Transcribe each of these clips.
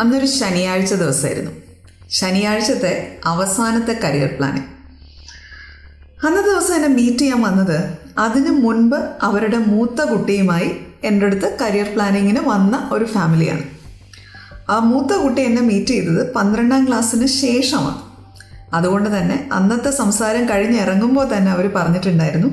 അന്നൊരു ശനിയാഴ്ച ദിവസമായിരുന്നു. ശനിയാഴ്ചത്തെ അവസാനത്തെ കരിയർ പ്ലാനിങ് അന്നത്തെ ദിവസം എന്നെ മീറ്റ് ചെയ്യാൻ വന്നത് അതിന് മുൻപ് അവരുടെ മൂത്ത കുട്ടിയുമായി എന്റെ അടുത്ത് കരിയർ പ്ലാനിങ്ങിന് വന്ന ഒരു ഫാമിലിയാണ് ആ മൂത്ത കുട്ടി എന്നെ മീറ്റ് ചെയ്തത് പന്ത്രണ്ടാം ക്ലാസ്സിന് ശേഷമാണ്. അതുകൊണ്ട് തന്നെ അന്നത്തെ സംസാരം കഴിഞ്ഞ് ഇറങ്ങുമ്പോൾ തന്നെ അവർ പറഞ്ഞിട്ടുണ്ടായിരുന്നു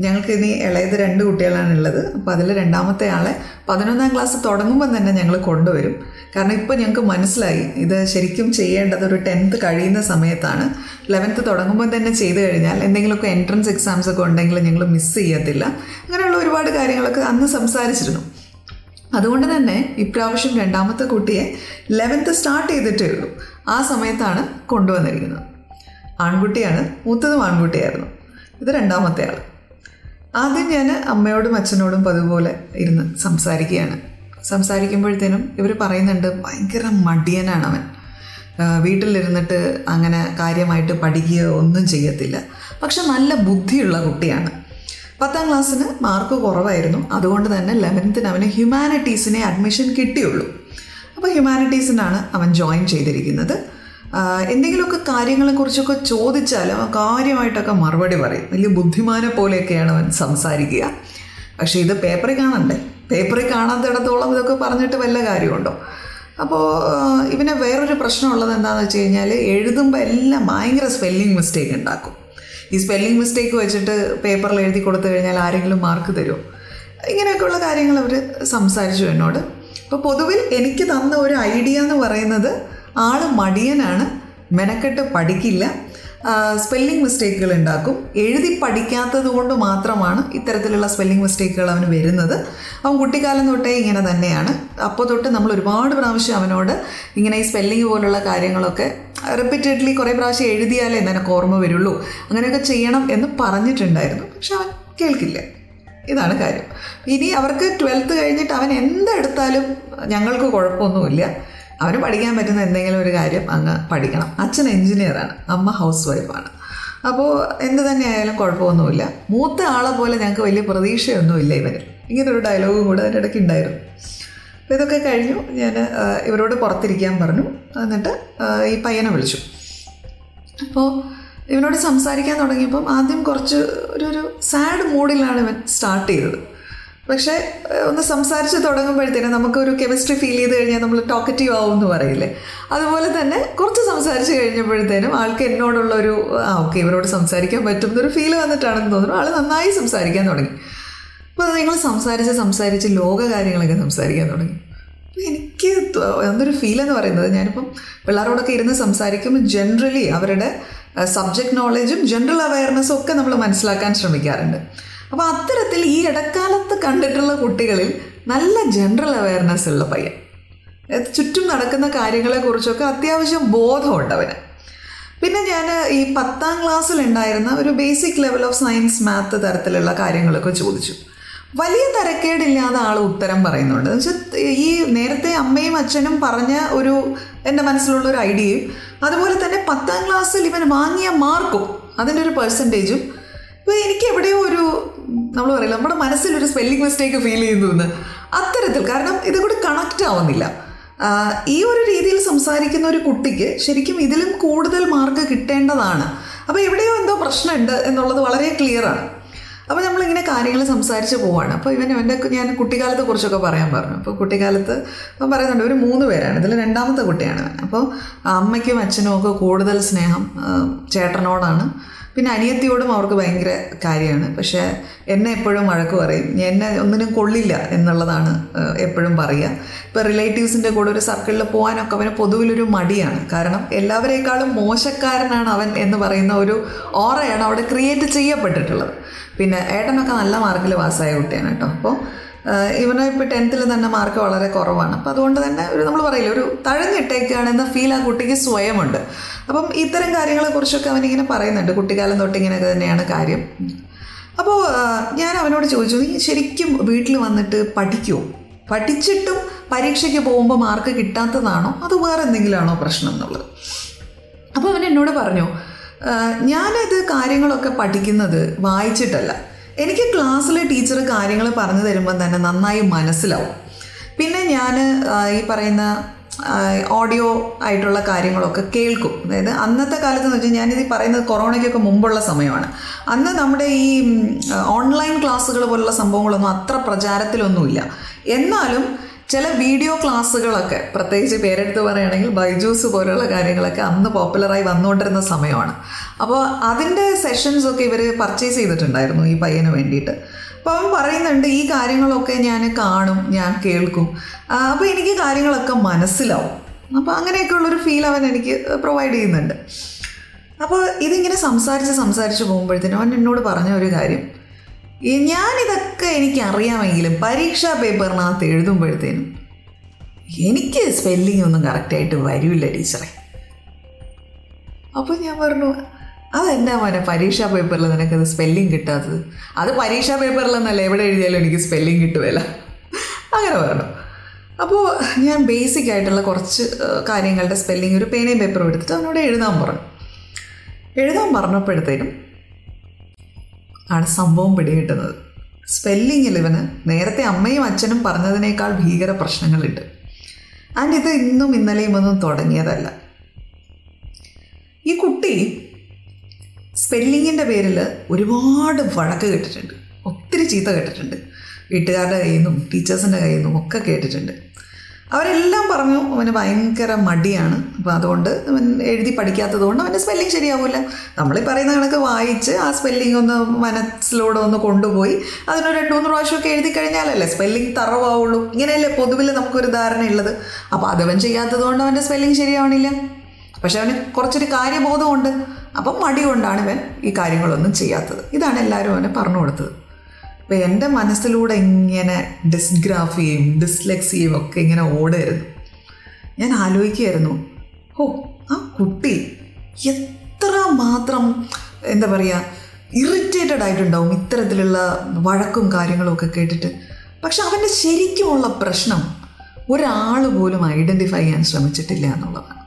ഞങ്ങൾക്ക് ഇനി ഇളയത് രണ്ട് കുട്ടികളാണ് ഉള്ളത് അപ്പോൾ അതിൽ രണ്ടാമത്തെ ആളെ പതിനൊന്നാം ക്ലാസ് തുടങ്ങുമ്പോൾ തന്നെ ഞങ്ങൾ കൊണ്ടുവരും. കാരണം ഇപ്പോൾ ഞങ്ങൾക്ക് മനസ്സിലായി. ഇത് ശരിക്കും ചെയ്യേണ്ടത് ഒരു ടെൻത്ത് കഴിയുന്ന സമയത്താണ്. ലെവൻത്ത് തുടങ്ങുമ്പോൾ തന്നെ ചെയ്തു കഴിഞ്ഞാൽ എന്തെങ്കിലുമൊക്കെ എൻട്രൻസ് എക്സാംസ് ഒക്കെ ഉണ്ടെങ്കിൽ ഞങ്ങൾ മിസ് ചെയ്യത്തില്ല. അങ്ങനെയുള്ള ഒരുപാട് കാര്യങ്ങളൊക്കെ അന്ന് സംസാരിച്ചിരുന്നു. അതുകൊണ്ട് തന്നെ ഇപ്രാവശ്യം രണ്ടാമത്തെ കുട്ടിയെ ലെവൻത്ത് സ്റ്റാർട്ട് ചെയ്തിട്ടേ ഉള്ളൂ. ആ സമയത്താണ് കൊണ്ടുവന്നിരിക്കുന്നത്. ആൺകുട്ടിയാണ് മൂത്തതും ആൺകുട്ടിയായിരുന്നു. ഇത് രണ്ടാമത്തെ ആൾ ആദ്യം ഞാൻ അമ്മയോടും അച്ഛനോടും പതുപോലെ ഇരുന്ന് സംസാരിക്കുകയാണ്. സംസാരിക്കുമ്പോഴത്തേനും ഇവർ പറയുന്നുണ്ട് ഭയങ്കര മടിയനാണ് അവൻ. വീട്ടിലിരുന്നിട്ട് അങ്ങനെ കാര്യമായിട്ട് പഠിക്കുകയോ ഒന്നും ചെയ്യത്തില്ല. പക്ഷെ നല്ല ബുദ്ധിയുള്ള കുട്ടിയാണ്. പത്താം ക്ലാസ്സിന് മാർക്ക് കുറവായിരുന്നു. അതുകൊണ്ട് തന്നെ ലെവൻത്തിന് അവന് ഹ്യൂമാനിറ്റീസിനെ അഡ്മിഷൻ കിട്ടിയുള്ളൂ. അപ്പോൾ ഹ്യൂമാനിറ്റീസിനാണ് അവൻ ജോയിൻ ചെയ്തിരിക്കുന്നത്. എന്തെങ്കിലുമൊക്കെ കാര്യങ്ങളെക്കുറിച്ചൊക്കെ ചോദിച്ചാൽ അവൻ കാര്യമായിട്ടൊക്കെ മറുപടി പറയും. വലിയ ബുദ്ധിമാനെ പോലെയൊക്കെയാണ് അവൻ സംസാരിക്കുക. പക്ഷേ ഇത് പേപ്പറിൽ കാണണ്ടേ? പേപ്പറിൽ കാണാത്തിടത്തോളം ഇതൊക്കെ പറഞ്ഞിട്ട് വല്ല കാര്യമുണ്ടോ? അപ്പോൾ ഇവനെ വേറൊരു പ്രശ്നമുള്ളത് എന്താണെന്ന് വെച്ച് കഴിഞ്ഞാൽ എഴുതുമ്പോൾ എല്ലാം ഭയങ്കര സ്പെല്ലിംഗ് മിസ്റ്റേക്ക് ഉണ്ടാക്കും. ഈ സ്പെല്ലിംഗ് മിസ്റ്റേക്ക് വെച്ചിട്ട് പേപ്പറിൽ എഴുതി കൊടുത്തു കഴിഞ്ഞാൽ ആരെങ്കിലും മാർക്ക് തരുമോ? ഇങ്ങനെയൊക്കെയുള്ള കാര്യങ്ങൾ അവർ സംസാരിച്ചു എന്നോട്. അപ്പോൾ പൊതുവിൽ എനിക്ക് തന്ന ഒരു ഐഡിയ എന്ന് പറയുന്നത് ആൾ മടിയനാണ് മെനക്കെട്ട് പഠിക്കില്ല സ്പെല്ലിംഗ് മിസ്റ്റേക്കുകൾ ഉണ്ടാക്കും. എഴുതി പഠിക്കാത്തത് കൊണ്ട് മാത്രമാണ് ഇത്തരത്തിലുള്ള സ്പെല്ലിംഗ് മിസ്റ്റേക്കുകൾ അവന് വരുന്നത്. അവൻ കുട്ടിക്കാലം തൊട്ടേ ഇങ്ങനെ തന്നെയാണ്. അപ്പോൾ തൊട്ട് നമ്മൾ ഒരുപാട് പ്രാവശ്യം അവനോട് ഇങ്ങനെ ഈ സ്പെല്ലിംഗ് പോലുള്ള കാര്യങ്ങളൊക്കെ റിപ്പീറ്റഡ്ലി കുറേ പ്രാവശ്യം എഴുതിയാലേ നിനക്ക് ഓർമ്മ വരുള്ളൂ. അങ്ങനെയൊക്കെ ചെയ്യണം എന്ന് പറഞ്ഞിട്ടുണ്ടായിരുന്നു. പക്ഷെ അവൻ കേൾക്കില്ല. ഇതാണ് കാര്യം. ഇനി അവർക്ക് ട്വൽത്ത് കഴിഞ്ഞിട്ട് അവൻ എന്തെടുത്താലും ഞങ്ങൾക്ക് കുഴപ്പമൊന്നുമില്ല. അവന് പഠിക്കാൻ പറ്റുന്ന എന്തെങ്കിലും ഒരു കാര്യം അങ്ങ് പഠിക്കണം. അച്ഛൻ എഞ്ചിനീയറാണ് അമ്മ ഹൗസ് വൈഫാണ് അപ്പോൾ എന്ത് തന്നെയായാലും കുഴപ്പമൊന്നുമില്ല. മൂത്ത ആളെ പോലെ ഞങ്ങൾക്ക് വലിയ പ്രതീക്ഷയൊന്നുമില്ല ഇവന് ഇങ്ങനൊരു ഡയലോഗും കൂടെ അതിന്റെ ഇടയ്ക്ക് ഉണ്ടായിരുന്നു. അപ്പോൾ ഇതൊക്കെ കഴിഞ്ഞു. ഞാൻ ഇവരോട് പുറത്തിരിക്കാൻ പറഞ്ഞു. എന്നിട്ട് ഈ പയ്യനെ വിളിച്ചു. അപ്പോൾ ഇവനോട് സംസാരിക്കാൻ തുടങ്ങിയപ്പം ആദ്യം കുറച്ച് ഒരു ഒരു സാഡ് മൂഡിലാണ് ഇവൻ സ്റ്റാർട്ട് ചെയ്തത്. പക്ഷേ ഒന്ന് സംസാരിച്ച് തുടങ്ങുമ്പോഴത്തേനും നമുക്കൊരു കെമിസ്ട്രി ഫീൽ ചെയ്ത് കഴിഞ്ഞാൽ നമ്മൾ ടോക്കറ്റീവ് ആവും എന്ന് പറയില്ലേ? അതുപോലെ തന്നെ കുറച്ച് സംസാരിച്ച് കഴിഞ്ഞപ്പോഴത്തേനും ആൾക്ക് എന്നോടുള്ള ഒരു ആ ഓക്കെ ഇവരോട് സംസാരിക്കാൻ പറ്റും എന്നൊരു ഫീൽ വന്നിട്ടാണെന്ന് തോന്നുന്നു. ആൾ നന്നായി സംസാരിക്കാൻ തുടങ്ങി. അപ്പോൾ നിങ്ങൾ സംസാരിച്ച് സംസാരിച്ച് ലോക കാര്യങ്ങളൊക്കെ സംസാരിക്കാൻ തുടങ്ങി. എനിക്ക് എന്തൊരു ഫീൽ എന്ന് പറയുന്നത് ഞാനിപ്പം പിള്ളേരോടൊക്കെ ഇരുന്ന് സംസാരിക്കുമ്പോൾ ജനറലി അവരുടെ സബ്ജക്റ്റ് നോളജും ജനറൽ അവയർനെസ്സും ഒക്കെ നമ്മൾ മനസ്സിലാക്കാൻ ശ്രമിക്കാറുണ്ട്. അപ്പോൾ അത്തരത്തിൽ ഈ ഇടക്കാലത്ത് കണ്ടിട്ടുള്ള കുട്ടികളിൽ നല്ല ജനറൽ അവയർനെസ് ഉള്ള പയ്യൻ. ചുറ്റും നടക്കുന്ന കാര്യങ്ങളെക്കുറിച്ചൊക്കെ അത്യാവശ്യം ബോധമുണ്ട് അവന്. പിന്നെ ഞാൻ ഈ പത്താം ക്ലാസ്സിൽ ഉണ്ടായിരുന്ന ഒരു basic level of science math തരത്തിലുള്ള കാര്യങ്ങളൊക്കെ ചോദിച്ചു. വലിയ തരക്കേടില്ലാതെ ആൾ ഉത്തരം പറയുന്നുണ്ട്. എന്ന് ഈ നേരത്തെ അമ്മയും അച്ഛനും പറഞ്ഞ ഒരു എന്റെ മനസ്സിലുള്ള ഒരു ഐഡിയയും അതുപോലെ തന്നെ പത്താം ക്ലാസ്സിൽ ഇവൻ വാങ്ങിയ മാർക്കും അതിന്റെ ഒരു പെർസെന്റേജും എനിക്ക് എവിടെയോ ഒരു നമ്മൾ പറയില്ല നമ്മുടെ മനസ്സിൽ ഒരു സ്പെല്ലിംഗ് മിസ്റ്റേക്ക് ഫീൽ ചെയ്യുന്നു എന്ന് അത്തരത്തിൽ കാരണം ഇത് കൂടി കണക്റ്റ് ആവുന്നില്ല. ഈ ഒരു രീതിയിൽ സംസാരിക്കുന്ന ഒരു കുട്ടിക്ക് ശരിക്കും ഇതിലും കൂടുതൽ മാർക്ക് കിട്ടേണ്ടതാണ്. അപ്പോൾ എവിടെയോ എന്തോ പ്രശ്നമുണ്ട് എന്നുള്ളത് വളരെ ക്ലിയറാണ് അപ്പോൾ നമ്മളിങ്ങനെ കാര്യങ്ങൾ സംസാരിച്ച് പോവാണ്. അപ്പോൾ ഇവൻ ഇവന്റെ ഞാൻ കുട്ടിക്കാലത്തെ കുറിച്ചൊക്കെ പറയാൻ പറഞ്ഞു. അപ്പോൾ കുട്ടിക്കാലത്ത് അപ്പം പറയുന്നുണ്ട് ഒരു മൂന്ന് പേരാണ്. ഇതിൽ രണ്ടാമത്തെ കുട്ടിയാണ് അവൻ. അപ്പോൾ അമ്മയ്ക്കും അച്ഛനും ഒക്കെ കൂടുതൽ സ്നേഹം ചേട്ടനോടാണ്. പിന്നെ അനിയത്തിയോടും അവർക്ക് ഭയങ്കര കാര്യമാണ്. പക്ഷേ എന്നെ എപ്പോഴും വഴക്ക് പറയും. എന്നെ ഒന്നിനും കൊള്ളില്ല എന്നുള്ളതാണ് എപ്പോഴും പറയുക. ഇപ്പോൾ റിലേറ്റീവ്സിന്റെ കൂടെ ഒരു സർക്കിളിൽ പോകാനൊക്കെ അവന് പൊതുവിലൊരു മടിയാണ്. കാരണം എല്ലാവരേക്കാളും മോശക്കാരനാണ് അവൻ എന്ന് പറയുന്ന ഒരു ഓറയാണ് അവിടെ ക്രിയേറ്റ് ചെയ്യപ്പെട്ടിട്ടുള്ളത്. പിന്നെ ഏട്ടനൊക്കെ നല്ല മാർക്കിൽ പാസ്സായ കുട്ടിയാണ് കേട്ടോ. അപ്പോൾ ഇവന് ഇപ്പോൾ ടെൻത്തിൽ തന്നെ മാർക്ക് വളരെ കുറവാണ്. അപ്പോൾ അതുകൊണ്ട് തന്നെ ഒരു നമ്മൾ പറയില്ല ഒരു തഴഞ്ഞിട്ടേക്കാണെന്ന ഫീൽ ആ കുട്ടിക്ക് സ്വയമുണ്ട്. അപ്പം ഇത്തരം കാര്യങ്ങളെക്കുറിച്ചൊക്കെ അവനിങ്ങനെ പറയുന്നുണ്ട്. കുട്ടിക്കാലം തൊട്ട് ഇങ്ങനെയൊക്കെ തന്നെയാണ് കാര്യം. അപ്പോൾ ഞാൻ അവനോട് ചോദിച്ചു നീ ശരിക്കും വീട്ടിൽ വന്നിട്ട് പഠിക്കുമോ പഠിച്ചിട്ടും പരീക്ഷയ്ക്ക് പോകുമ്പോൾ മാർക്ക് കിട്ടാത്തതാണോ? അത് വേറെ എന്തെങ്കിലും ആണോ പ്രശ്നം എന്നുള്ളത്? അപ്പോൾ അവൻ എന്നോട് പറഞ്ഞു ഞാനത് കാര്യങ്ങളൊക്കെ പഠിക്കുന്നത് വായിച്ചിട്ടല്ല. എനിക്ക് ക്ലാസ്സിലെ ടീച്ചർ കാര്യങ്ങൾ പറഞ്ഞു തരുമ്പോൾ തന്നെ നന്നായി മനസ്സിലാവും. പിന്നെ ഞാൻ ഈ പറയുന്ന ഓഡിയോ ആയിട്ടുള്ള കാര്യങ്ങളൊക്കെ കേൾക്കും. അതായത് അന്നത്തെ കാലത്ത് എന്ന് വെച്ചാൽ ഞാനിത് പറയുന്നത് കൊറോണയ്ക്കൊക്കെ മുമ്പുള്ള സമയമാണ്. അന്ന് നമ്മുടെ ഈ ഓൺലൈൻ ക്ലാസ്സുകൾ പോലുള്ള സംഭവങ്ങളൊന്നും അത്ര പ്രചാരത്തിലൊന്നുമില്ല. എന്നാലും ചില വീഡിയോ ക്ലാസ്സുകളൊക്കെ പ്രത്യേകിച്ച് പേരെടുത്ത് പറയുകയാണെങ്കിൽ ബൈജൂസ് പോലുള്ള കാര്യങ്ങളൊക്കെ അന്ന് പോപ്പുലറായി വന്നുകൊണ്ടിരുന്ന സമയമാണ്. അപ്പോൾ അതിന്റെ സെഷൻസൊക്കെ ഇവർ പർച്ചേസ് ചെയ്തിട്ടുണ്ടായിരുന്നു ഈ പയ്യന് വേണ്ടിയിട്ട്. അപ്പോൾ അവൻ പറയുന്നുണ്ട് ഈ കാര്യങ്ങളൊക്കെ ഞാൻ കാണും ഞാൻ കേൾക്കും. അപ്പോൾ എനിക്ക് കാര്യങ്ങളൊക്കെ മനസ്സിലാവും. അപ്പോൾ അങ്ങനെയൊക്കെയുള്ളൊരു ഫീൽ അവൻ എനിക്ക് പ്രൊവൈഡ് ചെയ്യുന്നുണ്ട്. അപ്പോൾ ഇതിങ്ങനെ സംസാരിച്ച് സംസാരിച്ച് പോകുമ്പോഴത്തേനും അവൻ എന്നോട് പറഞ്ഞ ഒരു കാര്യം ഞാനിതൊക്കെ എനിക്ക് അറിയാമെങ്കിലും പരീക്ഷാ പേപ്പറിനകത്ത് എഴുതുമ്പോഴത്തേനും എനിക്ക് സ്പെല്ലിംഗ് ഒന്നും കറക്റ്റായിട്ട് വരില്ല ടീച്ചറെ. അപ്പോൾ ഞാൻ പറഞ്ഞു അതെന്നാ മോനെ പരീക്ഷാ പേപ്പറിൽ നിനക്കത് സ്പെല്ലിംഗ് കിട്ടാത്തത്? അത് പരീക്ഷാ പേപ്പറിലെന്നല്ല എവിടെ എഴുതിയാലും എനിക്ക് സ്പെല്ലിംഗ് കിട്ടുമല്ല അങ്ങനെ പറഞ്ഞു. അപ്പോൾ ഞാൻ ബേസിക് ആയിട്ടുള്ള കുറച്ച് കാര്യങ്ങളുടെ സ്പെല്ലിംഗ് ഒരു പേനയും പേപ്പറും എടുത്തിട്ട് അവനോട് എഴുതാൻ പറഞ്ഞു. എഴുതാൻ പറഞ്ഞപ്പോഴത്തേനും ആണ് സംഭവം പിടികിട്ടുന്നത്. സ്പെല്ലിങ്ങിൽ ഇവന് നേരത്തെ അമ്മയും അച്ഛനും പറഞ്ഞതിനേക്കാൾ ഭീകര പ്രശ്നങ്ങളുണ്ട്. ആൻഡ് ഇത് ഇന്നും ഇന്നലെയും ഒന്നും തുടങ്ങിയതല്ല. ഈ കുട്ടി സ്പെല്ലിങ്ങിന്റെ പേരിൽ ഒരുപാട് വഴക്ക് കേട്ടിട്ടുണ്ട്. ഒത്തിരി ചീത്ത കേട്ടിട്ടുണ്ട്. വീട്ടുകാരുടെ കയ്യിൽ നിന്നും ടീച്ചേഴ്സിന്റെ കയ്യിൽ നിന്നും ഒക്കെ കേട്ടിട്ടുണ്ട്. അവരെല്ലാം പറഞ്ഞു അവന് ഭയങ്കര മടിയാണ്. അപ്പോൾ അതുകൊണ്ട് അവൻ എഴുതി പഠിക്കാത്തത് കൊണ്ട് അവന്റെ സ്പെല്ലിംഗ് ശരിയാവില്ല. നമ്മളീ പറയുന്ന കണക്ക് വായിച്ച് ആ സ്പെല്ലിംഗ് ഒന്ന് മനസ്സിലൂടെ ഒന്ന് കൊണ്ടുപോയി അതിനൊരു രണ്ട് മൂന്ന് പ്രാവശ്യമൊക്കെ എഴുതി കഴിഞ്ഞാലല്ലേ സ്പെല്ലിംഗ് തറവാവുള്ളൂ. ഇങ്ങനെയല്ലേ പൊതുവിൽ നമുക്കൊരു ധാരണയുള്ളത് അപ്പോൾ അതവൻ ചെയ്യാത്തത് കൊണ്ട് അവന്റെ സ്പെല്ലിംഗ് ശരിയാവണില്ല. പക്ഷെ അവന് കുറച്ചൊരു കാര്യബോധമുണ്ട്. അപ്പം മടി കൊണ്ടാണ് ഇവൻ ഈ കാര്യങ്ങളൊന്നും ചെയ്യാത്തത്. ഇതാണ് എല്ലാവരും അവനെ പറഞ്ഞു കൊടുത്തത്. അപ്പം എന്റെ മനസ്സിലൂടെ ഇങ്ങനെ ഡിസ്ഗ്രാഫിയും ഡിസ്ലെക്സിയും ഒക്കെ ഇങ്ങനെ ഓടായിരുന്നു ഞാൻ ആലോചിക്കുകയായിരുന്നു ഓ ആ കുട്ടി എത്ര മാത്രം എന്താ പറയുക ഇറിറ്റേറ്റഡ് ആയിട്ടുണ്ടാവും ഇത്തരത്തിലുള്ള വഴക്കും കാര്യങ്ങളൊക്കെ കേട്ടിട്ട്. പക്ഷെ അവന്റെ ശരിക്കുമുള്ള പ്രശ്നം ഒരാൾ പോലും ഐഡന്റിഫൈ ചെയ്യാൻ ശ്രമിച്ചിട്ടില്ല എന്നുള്ളതാണ്.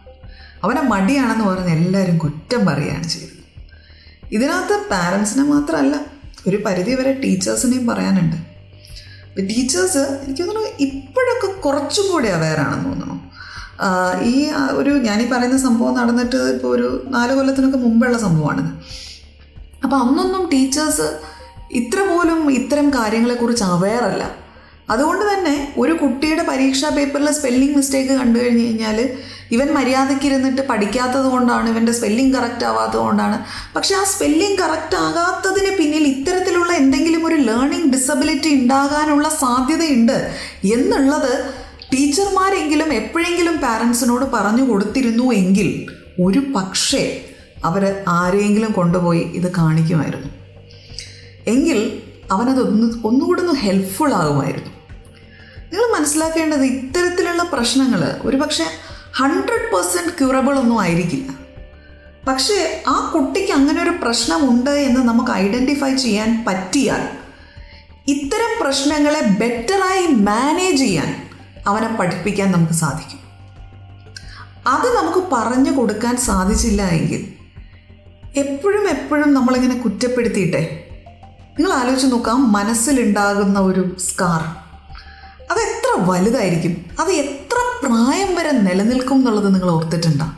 അവനെ മടിയാണെന്ന് പറഞ്ഞ് എല്ലാവരും കുറ്റം പറയുകയാണ് ചെയ്തത്. ഇതിനകത്ത് പാരൻസിനെ മാത്രമല്ല ഒരു പരിധി വരെ ടീച്ചേഴ്സിനെയും പറയാനുണ്ട്. ടീച്ചേഴ്സ് എനിക്ക് തോന്നുന്നു ഇപ്പോഴൊക്കെ കുറച്ചും കൂടി അവയറാണെന്ന് തോന്നുന്നു. ഈ ഒരു ഞാനീ പറയുന്ന സംഭവം നടന്നിട്ട് ഇപ്പോൾ ഒരു നാല് കൊല്ലത്തിനൊക്കെ മുമ്പുള്ള സംഭവമാണിത് അപ്പം അന്നൊന്നും ടീച്ചേഴ്സ് ഇത്ര പോലും ഇത്തരം കാര്യങ്ങളെക്കുറിച്ച് അവയറല്ല അതുകൊണ്ട് തന്നെ ഒരു കുട്ടിയുടെ പരീക്ഷാ പേപ്പറിൽ സ്പെല്ലിംഗ് മിസ്റ്റേക്ക് കണ്ടു കഴിഞ്ഞ് കഴിഞ്ഞാൽ ഇവൻ മര്യാദയ്ക്ക് ഇരുന്നിട്ട് പഠിക്കാത്തത് കൊണ്ടാണ് ഇവന്റെ സ്പെല്ലിംഗ് കറക്റ്റ് ആവാത്തത് കൊണ്ടാണ്. പക്ഷെ ആ സ്പെല്ലിംഗ് കറക്റ്റ് ആകാത്തതിന് പിന്നിൽ ഇത്തരത്തിലുള്ള എന്തെങ്കിലും ഒരു ലേണിംഗ് ഡിസബിലിറ്റി ഉണ്ടാകാനുള്ള സാധ്യതയുണ്ട് എന്നുള്ളത് ടീച്ചർമാരെങ്കിലും എപ്പോഴെങ്കിലും പാരൻസിനോട് പറഞ്ഞു കൊടുത്തിരുന്നു എങ്കിൽ ഒരു പക്ഷേ അവർ ആരെയെങ്കിലും കൊണ്ടുപോയി ഇത് കാണിക്കുമായിരുന്നു. എങ്കിൽ അവനതൊന്ന് ഒന്നുകൂടെ ഒന്ന് ഹെൽപ്ഫുൾ ആകുമായിരുന്നു. നിങ്ങൾ മനസ്സിലാക്കേണ്ടത് ഇത്തരത്തിലുള്ള പ്രശ്നങ്ങൾ ഒരുപക്ഷെ ഹൺഡ്രഡ് പെർസെന്റ് ക്യൂറബിൾ ഒന്നും ആയിരിക്കില്ല. പക്ഷേ ആ കുട്ടിക്ക് അങ്ങനെ ഒരു പ്രശ്നമുണ്ട് എന്ന് നമുക്ക് ഐഡന്റിഫൈ ചെയ്യാൻ പറ്റിയാൽ ഇത്തരം പ്രശ്നങ്ങളെ ബെറ്ററായി മാനേജ് ചെയ്യാൻ അവനെ പഠിപ്പിക്കാൻ നമുക്ക് സാധിക്കും. അത് നമുക്ക് പറഞ്ഞു കൊടുക്കാൻ സാധിച്ചില്ല എങ്കിൽ എപ്പോഴും എപ്പോഴും നമ്മളിങ്ങനെ കുറ്റപ്പെടുത്തിയിട്ടെ നിങ്ങൾ ആലോചിച്ച് നോക്കാം മനസ്സിലുണ്ടാകുന്ന ഒരു സ്കാർ അത് എത്ര വലുതായിരിക്കും അത് പ്രായം വരെ നിലനിൽക്കും എന്നുള്ളത് നിങ്ങൾ ഓർത്തിട്ടുണ്ടോ?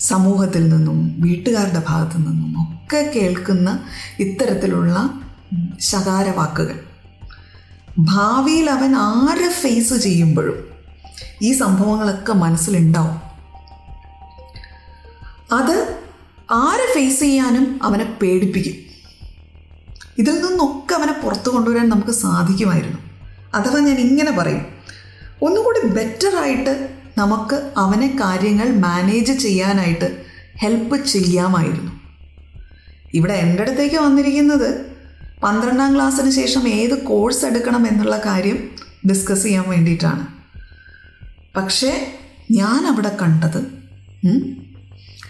സമൂഹത്തിൽ നിന്നും വീട്ടുകാരുടെ ഭാഗത്തു നിന്നും ഒക്കെ കേൾക്കുന്ന ഇത്തരത്തിലുള്ള ശകാരവാക്കുകൾ ഭാവിയിൽ അവൻ ആരെ ഫേസ് ചെയ്യുമ്പോഴും ഈ സംഭവങ്ങളൊക്കെ മനസ്സിലുണ്ടാവും. അത് ആരെ ഫേസ് ചെയ്യാനും അവനെ പേടിപ്പിക്കും. ഇതിൽ നിന്നൊക്കെ അവനെ പുറത്തു കൊണ്ടുവരാൻ നമുക്ക് സാധിക്കുമായിരുന്നു. അഥവാ ഞാൻ ഇങ്ങനെ പറയും. ഒന്നുകൂടി ബെറ്ററായിട്ട് നമുക്ക് അവനെ കാര്യങ്ങൾ മാനേജ് ചെയ്യാനായിട്ട് ഹെൽപ്പ് ചെയ്യാമായിരുന്നു. ഇവിടെ എന്റെ അടുത്തേക്ക് വന്നിരിക്കുന്നത് പന്ത്രണ്ടാം ക്ലാസ്സിന് ശേഷം ഏത് കോഴ്സ് എടുക്കണം എന്നുള്ള കാര്യം ഡിസ്കസ് ചെയ്യാൻ വേണ്ടിയിട്ടാണ്. പക്ഷേ ഞാൻ അവിടെ കണ്ടത്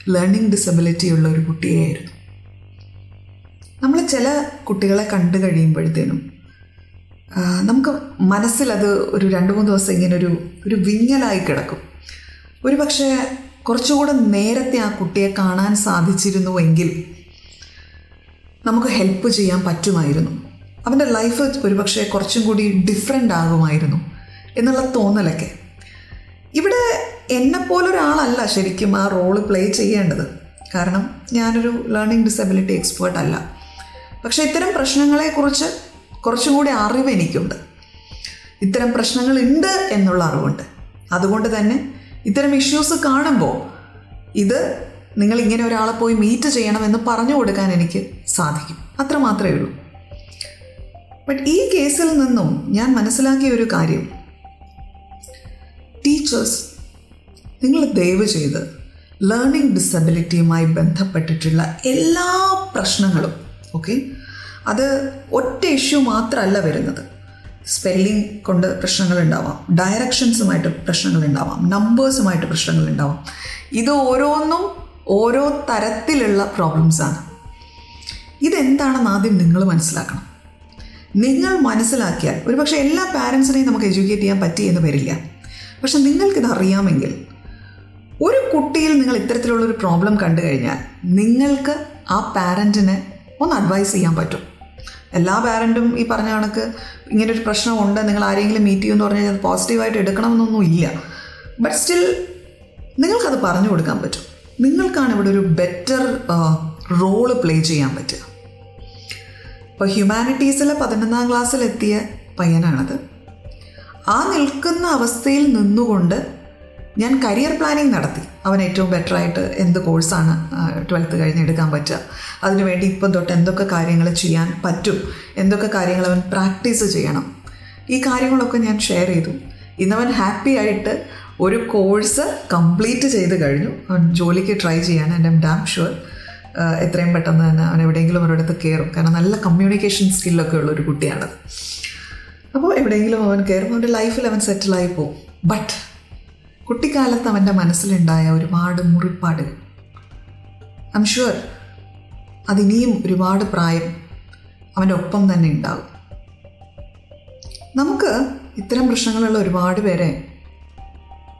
ലേണിംഗ് ഡിസബിലിറ്റി ഉള്ള ഒരു കുട്ടിയെയായിരുന്നു. നമ്മൾ ചില കുട്ടികളെ കണ്ടു കഴിയുമ്പോഴത്തേനും നമുക്ക് മനസ്സിലത് ഒരു രണ്ട് മൂന്ന് ദിവസം ഇങ്ങനെ ഒരു ഒരു വിങ്ങലായി കിടക്കും. ഒരു പക്ഷേ കുറച്ചുകൂടെ നേരത്തെ ആ കുട്ടിയെ കാണാൻ സാധിച്ചിരുന്നുവെങ്കിൽ നമുക്ക് ഹെൽപ്പ് ചെയ്യാൻ പറ്റുമായിരുന്നു. അവന്റെ ലൈഫ് ഒരുപക്ഷെ കുറച്ചും കൂടി ഡിഫറെന്റ് ആകുമായിരുന്നു എന്നുള്ള തോന്നലൊക്കെ. ഇവിടെ എന്നെപ്പോലൊരാളല്ല ശരിക്കും ആ റോൾ പ്ലേ ചെയ്യേണ്ടത്. കാരണം ഞാനൊരു ലേണിംഗ് ഡിസബിലിറ്റി എക്സ്പേർട്ട് അല്ല. പക്ഷേ ഇത്തരം പ്രശ്നങ്ങളെക്കുറിച്ച് കുറച്ചും കൂടി അറിവ് എനിക്കുണ്ട്. ഇത്തരം പ്രശ്നങ്ങളുണ്ട് എന്നുള്ള അറിവുണ്ട്. അതുകൊണ്ട് തന്നെ ഇത്തരം ഇഷ്യൂസ് കാണുമ്പോൾ ഇത് നിങ്ങൾ ഇങ്ങനെ ഒരാളെ പോയി മീറ്റ് ചെയ്യണമെന്ന് പറഞ്ഞു കൊടുക്കാൻ എനിക്ക് സാധിക്കും. അത്ര മാത്രമേ ഉള്ളൂ. ബട്ട് ഈ കേസിൽ നിന്നും ഞാൻ മനസ്സിലാക്കിയ ഒരു കാര്യം. ടീച്ചേഴ്സ് നിങ്ങൾ ദയവ് ചെയ്ത് ലേണിംഗ് ഡിസബിലിറ്റിയുമായി ബന്ധപ്പെട്ടിട്ടുള്ള എല്ലാ പ്രശ്നങ്ങളും ഓക്കെ അത് ഒറ്റ ഇഷ്യൂ മാത്രമല്ല വരുന്നത്. സ്പെല്ലിംഗ് കൊണ്ട് പ്രശ്നങ്ങൾ ഉണ്ടാവാം ഡയറക്ഷൻസുമായിട്ട് പ്രശ്നങ്ങൾ ഉണ്ടാവാം നമ്പേഴ്സുമായിട്ട് പ്രശ്നങ്ങൾ ഉണ്ടാവാം ഇത് ഓരോന്നും ഓരോ തരത്തിലുള്ള പ്രോബ്ലംസാണ് ഇതെന്താണെന്ന് ആദ്യം നിങ്ങൾ മനസ്സിലാക്കണം. നിങ്ങൾ മനസ്സിലാക്കിയാൽ ഒരുപക്ഷെ എല്ലാ പാരൻസിനെയും നമുക്ക് എഡ്യൂക്കേറ്റ് ചെയ്യാൻ പറ്റി എന്ന് വരില്ല. പക്ഷെ നിങ്ങൾക്കിത് അറിയാമെങ്കിൽ ഒരു കുട്ടിയിൽ നിങ്ങൾ ഇത്തരത്തിലുള്ളൊരു പ്രോബ്ലം കണ്ടു കഴിഞ്ഞാൽ നിങ്ങൾക്ക് ആ പാരന്റിനെ ഒന്ന് അഡ്വൈസ് ചെയ്യാൻ പറ്റും. എല്ലാ പാരന്റും ഈ പറഞ്ഞ കണക്ക് ഇങ്ങനെ ഒരു പ്രശ്നമുണ്ട് നിങ്ങൾ ആരെങ്കിലും മീറ്റ് ചെയ്യുമെന്ന് പറഞ്ഞു കഴിഞ്ഞാൽ പോസിറ്റീവായിട്ട് എടുക്കണമെന്നൊന്നും ഇല്ല. ബട്ട് സ്റ്റിൽ നിങ്ങൾക്കത് പറഞ്ഞു കൊടുക്കാൻ പറ്റും. നിങ്ങൾക്കാണ് ഇവിടെ ഒരു ബെറ്റർ റോൾ പ്ലേ ചെയ്യാൻ പറ്റുക. ഇപ്പോൾ ഹ്യൂമാനിറ്റീസിലെ പതിനൊന്നാം ക്ലാസ്സിലെത്തിയ പയ്യനാണത്. ആ നിൽക്കുന്ന അവസ്ഥയിൽ നിന്നുകൊണ്ട് ഞാൻ കരിയർ പ്ലാനിങ് നടത്തി. അവൻ ഏറ്റവും ബെറ്റർ ആയിട്ട് എന്ത് കോഴ്സാണ് ട്വൽത്ത് കഴിഞ്ഞ് എടുക്കാൻ പറ്റുക. അതിനുവേണ്ടി ഇപ്പം തൊട്ട് എന്തൊക്കെ കാര്യങ്ങൾ ചെയ്യാൻ പറ്റും എന്തൊക്കെ കാര്യങ്ങൾ അവൻ പ്രാക്ടീസ് ചെയ്യണം. ഈ കാര്യങ്ങളൊക്കെ ഞാൻ ഷെയർ ചെയ്തു. ഇന്നവൻ ഹാപ്പി ആയിട്ട് ഒരു കോഴ്സ് കംപ്ലീറ്റ് ചെയ്ത് കഴിഞ്ഞു. അവൻ ജോലിക്ക് ട്രൈ ചെയ്യാൻ എന്റെ ഡാം ഷുവർ എത്രയും പെട്ടെന്ന് തന്നെ അവൻ എവിടെയെങ്കിലും ഒരിടത്ത് കയറും. കാരണം നല്ല കമ്മ്യൂണിക്കേഷൻ സ്കില്ലൊക്കെ ഉള്ള ഒരു കുട്ടിയാണത്. അപ്പോൾ എവിടെയെങ്കിലും അവൻ കയറും അവന്റെ ലൈഫിൽ അവൻ സെറ്റിലായി പോകും. ബട്ട് കുട്ടിക്കാലത്ത് അവന്റെ മനസ്സിലുണ്ടായ ഒരുപാട് മുറിപ്പാടുകൾ. ഐ ഷുവർ അതിനിയും ഒരുപാട് പ്രായം അവന്റെ ഒപ്പം തന്നെ ഉണ്ടാകും നമുക്ക് ഇത്തരം പ്രശ്നങ്ങളുള്ള ഒരുപാട് പേരെ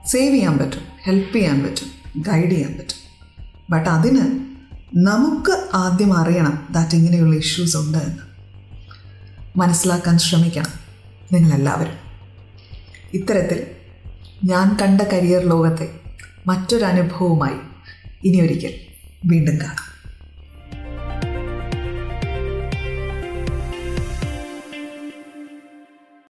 സേവ് ചെയ്യാൻ പറ്റും ഹെൽപ്പ് ചെയ്യാൻ പറ്റും ഗൈഡ് ചെയ്യാൻ പറ്റും. ബട്ട് അതിന് നമുക്ക് ആദ്യം അറിയണം ദാറ്റ് ഇങ്ങനെയുള്ള ഇഷ്യൂസ് ഉണ്ട് എന്ന്. മനസ്സിലാക്കാൻ ശ്രമിക്കണം നിങ്ങളെല്ലാവരും. ഇത്തരത്തിൽ ഞാൻ കണ്ട കരിയർ ലോകത്തെ മറ്റൊരനുഭവവുമായി ഇനിയൊരിക്കൽ വീണ്ടും കാണാം.